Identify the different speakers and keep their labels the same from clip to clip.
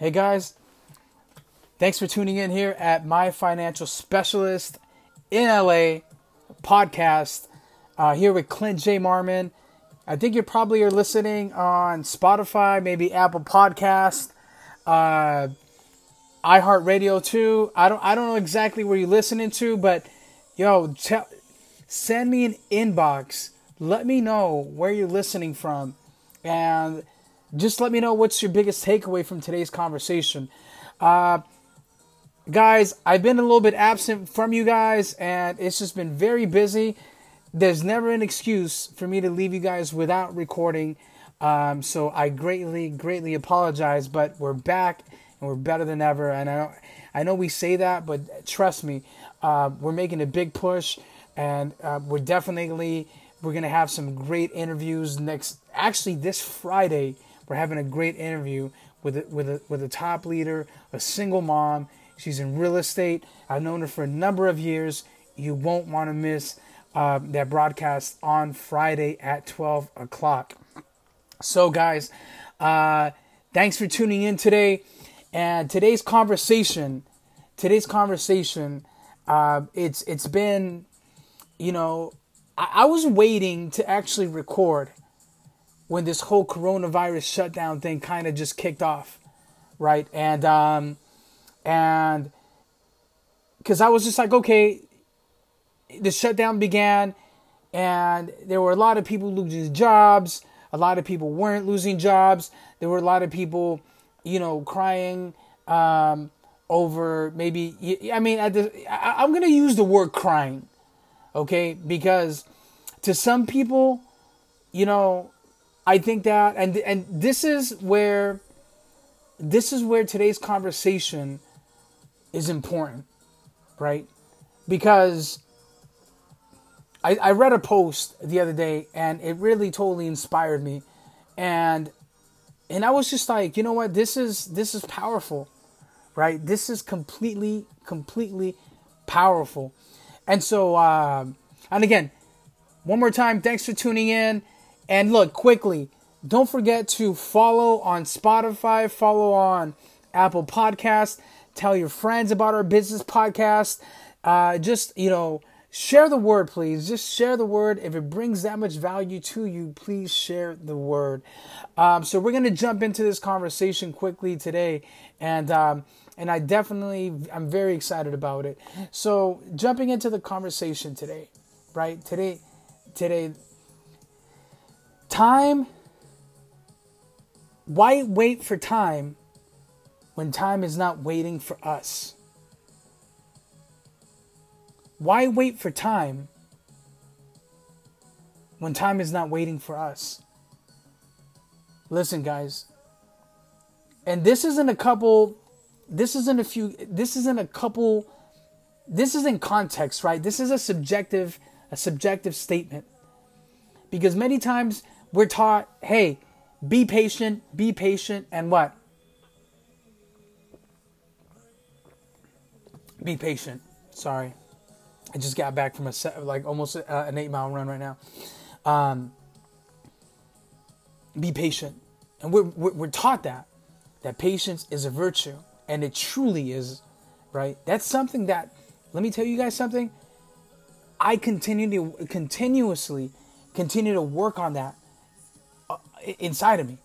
Speaker 1: Hey guys, thanks for tuning in here at My Financial Specialist in LA podcast. Uh, here with Clint J. Marmon. I think you probably are listening on Spotify, maybe Apple Podcast, uh, iHeartRadio too. I don't I don't know exactly where you're listening to, but yo, tell, send me an inbox. Let me know where you're listening from, and just let me know what's your biggest takeaway from today's conversation. Uh, guys, I've been a little bit absent from you guys, and it's just been very busy. There's never an excuse for me to leave you guys without recording. Um, so I greatly, greatly apologize, but we're back and we're better than ever. And I know, I know we say that, but trust me, uh, we're making a big push, and uh, we're definitely we're gonna have some great interviews next. Actually, this Friday we're having a great interview with a, with a, with a top leader, a single mom. She's in real estate. I've known her for a number of years. You won't want to miss uh, that broadcast on Friday at 12 o'clock. So, guys, uh, thanks for tuning in today. And today's conversation, today's conversation, uh, it's it's been, you know, I, I was waiting to actually record when this whole coronavirus shutdown thing kind of just kicked off, right? And um, and because I was just like, okay, the shutdown began, and there were a lot of people losing jobs. A lot of people weren't losing jobs. There were a lot of people, you know, crying um, over maybe. I mean, the, I, I'm to use the word crying, okay? Because to some people, you know, I think that and and this is where this is where today's conversation is important, right? Because I, I read a post the other day and it really totally inspired me and and I was just like, you know what, this is this is powerful, right? This is completely, completely powerful. And so um and again, one more time, thanks for tuning in. And look, quickly, don't forget to follow on Spotify, follow on Apple Podcast, tell your friends about our business podcast. Uh, just, you know, share the word, please. Just share the word. If it brings that much value to you, please share the word. Um, so we're going to jump into this conversation quickly today. And, um, and I definitely, I'm very excited about it. So jumping into the conversation today, right? Today, today, Time, why wait for time when time is not waiting for us? Why wait for time when time is not waiting for us? Listen, guys, and this isn't a couple, this isn't a few, this isn't a couple, this isn't context, right? This is a subjective, a subjective statement. Because many times we're taught, hey, be patient, be patient, and what? Be patient. Sorry. I just got back from a set, like almost uh, an eight mile run right now. Um, be patient. And we're, we're, we're taught that, that patience is a virtue. And it truly is, right? That's something that, let me tell you guys something. I continue to continuously continue to work on that inside of me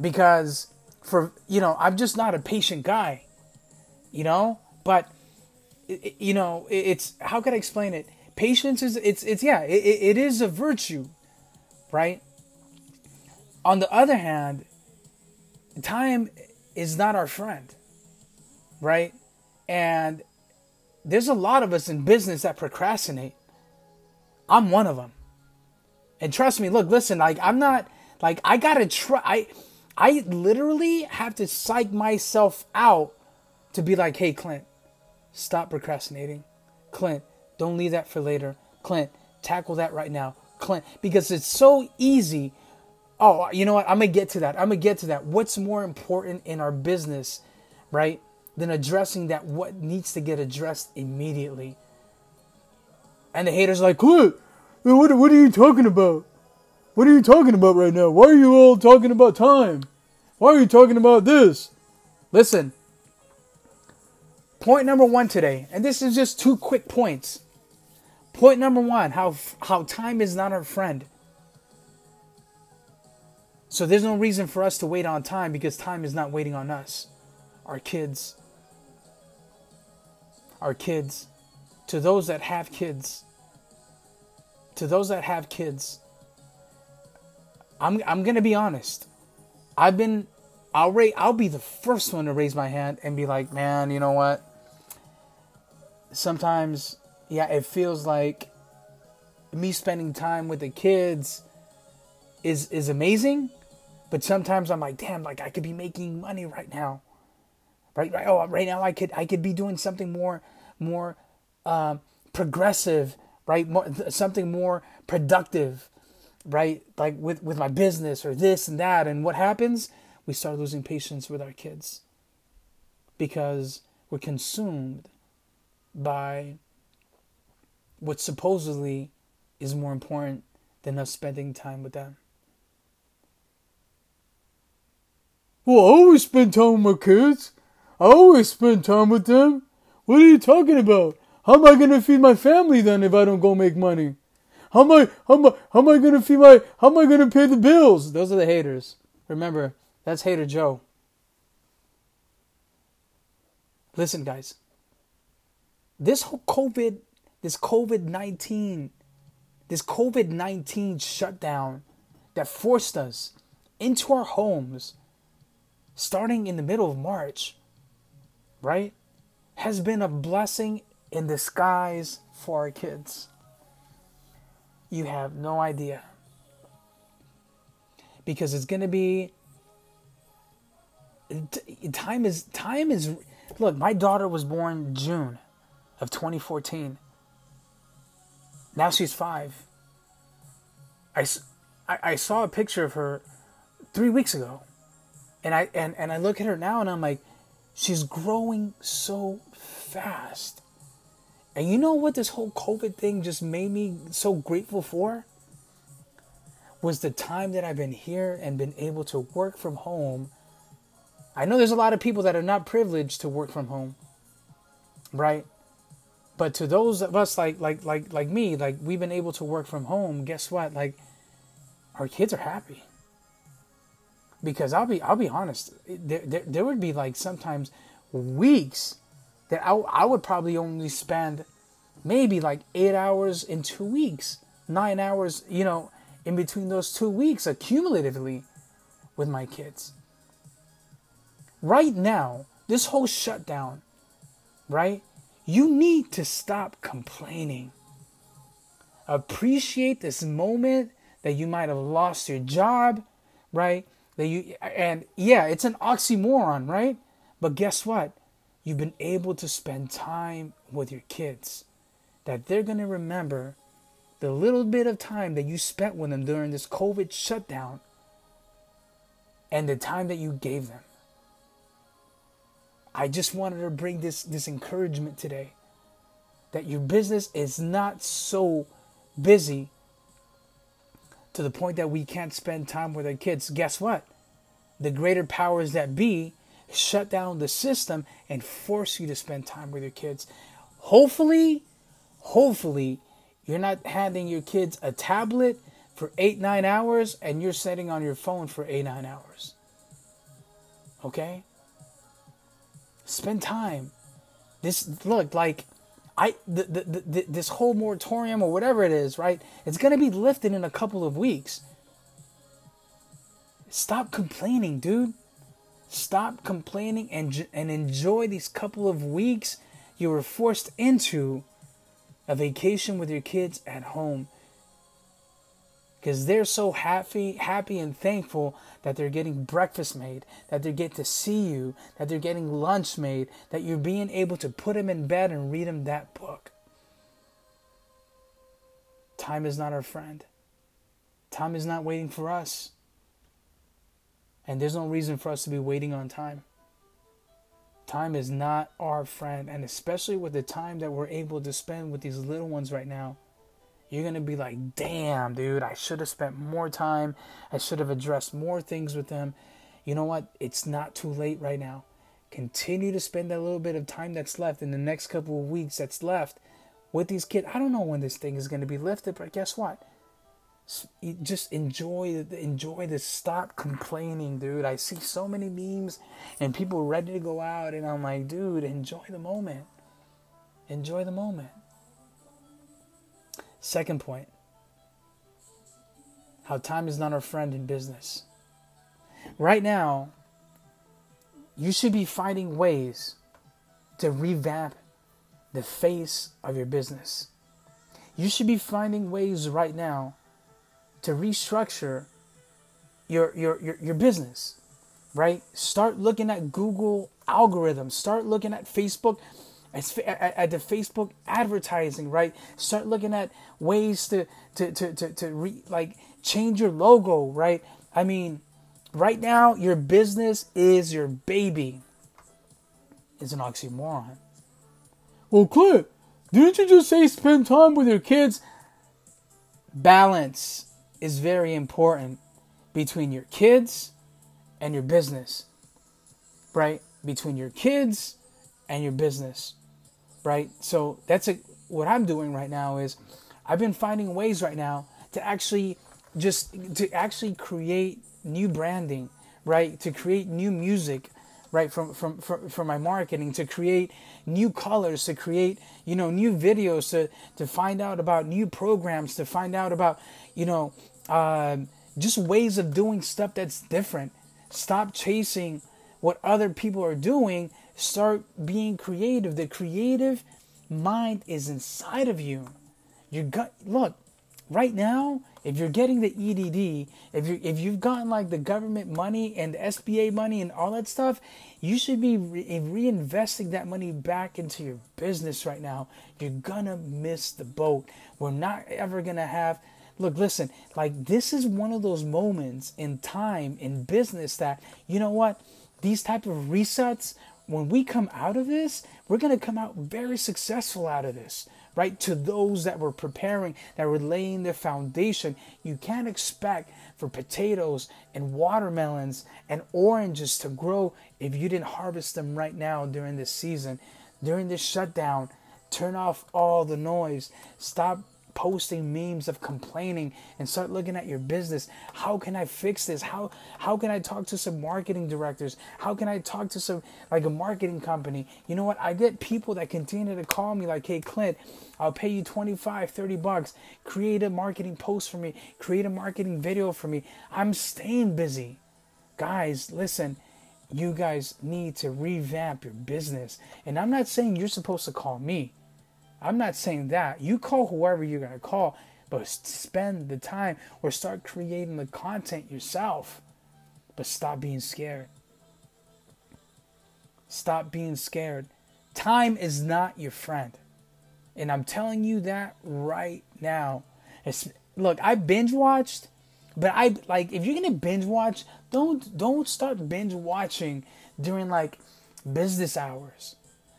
Speaker 1: because for you know I'm just not a patient guy, you know. But you know it's how can I explain it? Patience is it's it's yeah it, it is a virtue, right? On the other hand, time is not our friend, right? And there's a lot of us in business that procrastinate. I'm one of them. And trust me, look, listen, like I'm not like I gotta try. I I literally have to psych myself out to be like, hey, Clint, stop procrastinating. Clint, don't leave that for later. Clint, tackle that right now. Clint, because it's so easy. Oh, you know what? I'm gonna get to that. I'm gonna get to that. What's more important in our business, right, than addressing that what needs to get addressed immediately? And the haters are like, Clint, what, what are you talking about? What are you talking about right now? Why are you all talking about time? Why are you talking about this? Listen, point number one today, and this is just two quick points. Point number one how, how time is not our friend. So there's no reason for us to wait on time because time is not waiting on us. Our kids. Our kids. To those that have kids. To those that have kids. I'm I'm gonna be honest. I've been I'll rate I'll be the first one to raise my hand and be like, man, you know what? Sometimes, yeah, it feels like me spending time with the kids is is amazing, but sometimes I'm like, damn, like I could be making money right now. Right, right. Oh, right now I could I could be doing something more more uh, progressive, right? More, something more productive right? Like with, with my business or this and that. And what happens? We start losing patience with our kids because we're consumed by what supposedly is more important than us spending time with them. Well, I always spend time with my kids. I always spend time with them. What are you talking about? How am I going to feed my family then if I don't go make money? How am I how am I how am I gonna feed my how am I gonna pay the bills? Those are the haters. Remember, that's hater Joe. Listen, guys. This whole COVID, this COVID nineteen, this COVID nineteen shutdown that forced us into our homes starting in the middle of March, right? Has been a blessing in disguise for our kids. You have no idea. Because it's going to be time is time is look, my daughter was born June of 2014. Now she's 5. I, I, I saw a picture of her 3 weeks ago. And I and, and I look at her now and I'm like she's growing so fast. And you know what this whole COVID thing just made me so grateful for? Was the time that I've been here and been able to work from home. I know there's a lot of people that are not privileged to work from home. Right? But to those of us like like like like me, like we've been able to work from home, guess what? Like our kids are happy. Because I'll be I'll be honest, there, there, there would be like sometimes weeks that I, I would probably only spend maybe like eight hours in two weeks, nine hours, you know, in between those two weeks accumulatively with my kids. Right now, this whole shutdown, right? You need to stop complaining. Appreciate this moment that you might have lost your job, right? That you and yeah, it's an oxymoron, right? But guess what? You've been able to spend time with your kids, that they're going to remember the little bit of time that you spent with them during this COVID shutdown and the time that you gave them. I just wanted to bring this, this encouragement today that your business is not so busy to the point that we can't spend time with our kids. Guess what? The greater powers that be shut down the system and force you to spend time with your kids. Hopefully, hopefully, you're not handing your kids a tablet for eight, nine hours and you're sitting on your phone for eight, nine hours. Okay? Spend time. This, look, like, I, the, the, the, this whole moratorium or whatever it is, right? It's going to be lifted in a couple of weeks. Stop complaining, dude. Stop complaining and, and enjoy these couple of weeks you were forced into a vacation with your kids at home. Because they're so happy happy and thankful that they're getting breakfast made that they get to see you that they're getting lunch made that you're being able to put them in bed and read them that book. Time is not our friend. Time is not waiting for us and there's no reason for us to be waiting on time. Time is not our friend. And especially with the time that we're able to spend with these little ones right now, you're going to be like, damn, dude, I should have spent more time. I should have addressed more things with them. You know what? It's not too late right now. Continue to spend that little bit of time that's left in the next couple of weeks that's left with these kids. I don't know when this thing is going to be lifted, but guess what? Just enjoy enjoy this. Stop complaining, dude. I see so many memes and people ready to go out, and I'm like, dude, enjoy the moment. Enjoy the moment. Second point how time is not our friend in business. Right now, you should be finding ways to revamp the face of your business. You should be finding ways right now to restructure your, your, your, your business, right? Start looking at Google algorithms, start looking at Facebook at, the Facebook advertising, right? Start looking at ways to to to to, to re, like change your logo, right? I mean, right now your business is your baby. It's an oxymoron. Well, Clint, didn't you just say spend time with your kids? Balance is very important between your kids and your business, right? Between your kids and your business right? So that's a, what I'm doing right now is I've been finding ways right now to actually just to actually create new branding, right? To create new music, right? From from from, from my marketing to create new colors, to create you know new videos, to to find out about new programs, to find out about you know uh, just ways of doing stuff that's different. Stop chasing what other people are doing Start being creative. The creative mind is inside of you. You got look right now. If you're getting the EDD, if you if you've gotten like the government money and the SBA money and all that stuff, you should be re- eh, reinvesting that money back into your business right now. You're gonna miss the boat. We're not ever gonna have look listen like this is one of those moments in time in business that you know what these type of resets when we come out of this, we're going to come out very successful out of this, right? To those that were preparing, that were laying their foundation, you can't expect for potatoes and watermelons and oranges to grow if you didn't harvest them right now during this season. During this shutdown, turn off all the noise. Stop posting memes of complaining and start looking at your business. How can I fix this? How how can I talk to some marketing directors? How can I talk to some like a marketing company? You know what? I get people that continue to call me like, "Hey Clint, I'll pay you 25, 30 bucks. Create a marketing post for me. Create a marketing video for me." I'm staying busy. Guys, listen, you guys need to revamp your business. And I'm not saying you're supposed to call me. I'm not saying that. You call whoever you're going to call, but spend the time or start creating the content yourself. But stop being scared. Stop being scared. Time is not your friend. And I'm telling you that right now. It's, look, I binge watched, but I like if you're gonna binge watch, don't don't start binge watching during like business hours.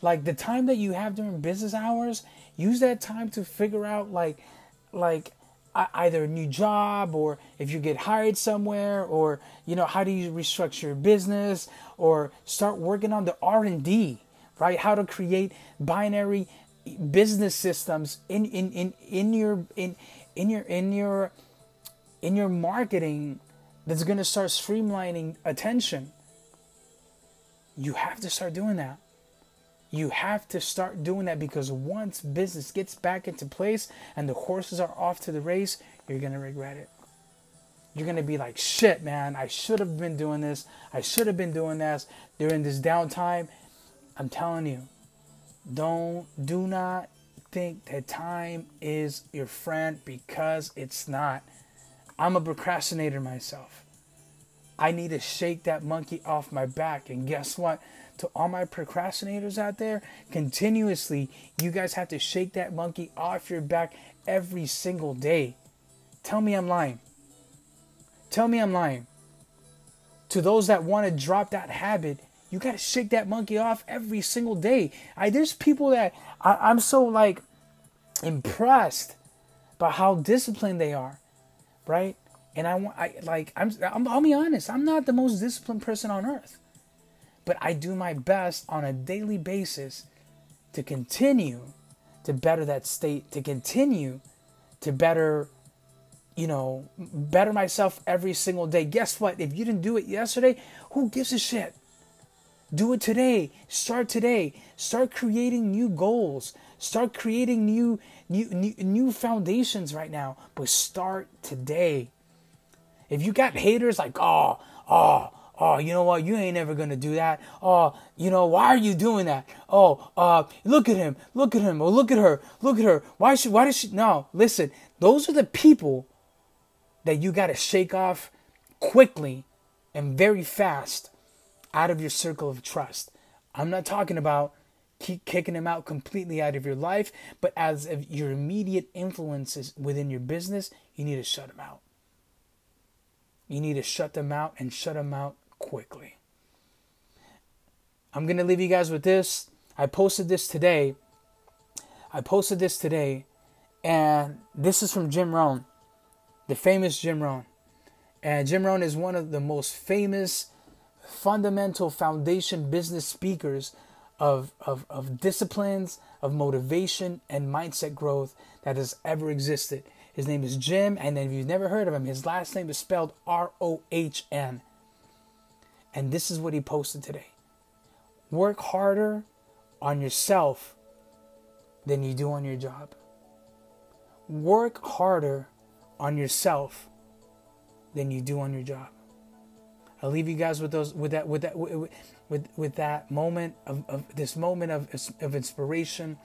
Speaker 1: Like the time that you have during business hours, use that time to figure out like like either a new job or if you get hired somewhere or you know how do you restructure your business or start working on the R&D, right? How to create binary business systems in in in in your in in your in your in your marketing that's going to start streamlining attention. You have to start doing that. You have to start doing that because once business gets back into place and the horses are off to the race, you're going to regret it. You're going to be like, shit, man, I should have been doing this. I should have been doing this during this downtime. I'm telling you, don't, do not think that time is your friend because it's not. I'm a procrastinator myself. I need to shake that monkey off my back. And guess what? to all my procrastinators out there, continuously, you guys have to shake that monkey off your back every single day. Tell me I'm lying. Tell me I'm lying. To those that want to drop that habit, you got to shake that monkey off every single day. I there's people that I, I'm so like impressed by how disciplined they are, right? And I want I like I'm, I'm I'll be honest, I'm not the most disciplined person on earth. but I do my best on a daily basis to continue to better that state, to continue to better, you know, better myself every single day. Guess what? If you didn't do it yesterday, who gives a shit? Do it today. Start today. Start creating new goals. Start creating new new new, new foundations right now. But start today. If you got haters like, oh, oh, oh, you know what? You ain't never gonna do that. Oh, you know, why are you doing that? Oh, uh, look at him, look at him, or look at her, look at her. Why should why does she no, listen, those are the people that you gotta shake off quickly and very fast out of your circle of trust. I'm not talking about keep kicking them out completely out of your life, but as of your immediate influences within your business, you need to shut them out. You need to shut them out and shut them out quickly. I'm going to leave you guys with this. I posted this today. I posted this today, and this is from Jim Rohn, the famous Jim Rohn. And Jim Rohn is one of the most famous fundamental foundation business speakers of, of, of disciplines, of motivation, and mindset growth that has ever existed. His name is Jim, and if you've never heard of him, his last name is spelled R O H N. And this is what he posted today work harder on yourself than you do on your job. Work harder on yourself than you do on your job. I'll leave you guys with those with that with that with with, with that moment of, of this moment of of inspiration,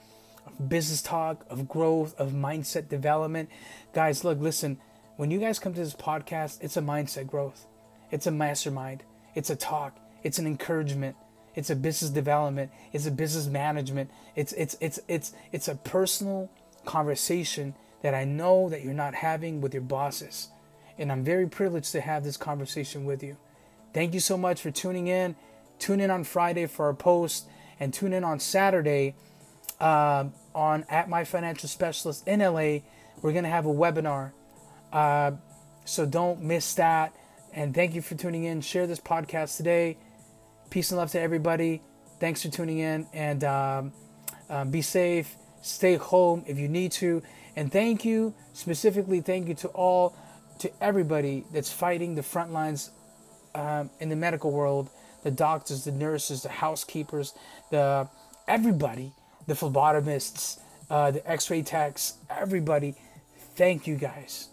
Speaker 1: of business talk, of growth, of mindset development. Guys, look, listen. When you guys come to this podcast, it's a mindset growth. It's a mastermind. It's a talk. It's an encouragement. It's a business development. It's a business management. It's it's it's it's it's a personal conversation that I know that you're not having with your bosses. And I'm very privileged to have this conversation with you. Thank you so much for tuning in. Tune in on Friday for our post and tune in on Saturday uh, on at my financial specialist in LA. We're gonna have a webinar, uh, so don't miss that. And thank you for tuning in. Share this podcast today. Peace and love to everybody. Thanks for tuning in and um, um, be safe. Stay home if you need to. And thank you, specifically, thank you to all, to everybody that's fighting the front lines um, in the medical world the doctors, the nurses, the housekeepers, the everybody, the phlebotomists, uh, the x-ray techs, everybody. Thank you guys.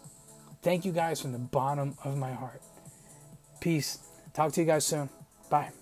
Speaker 1: Thank you guys from the bottom of my heart. Peace. Talk to you guys soon. Bye.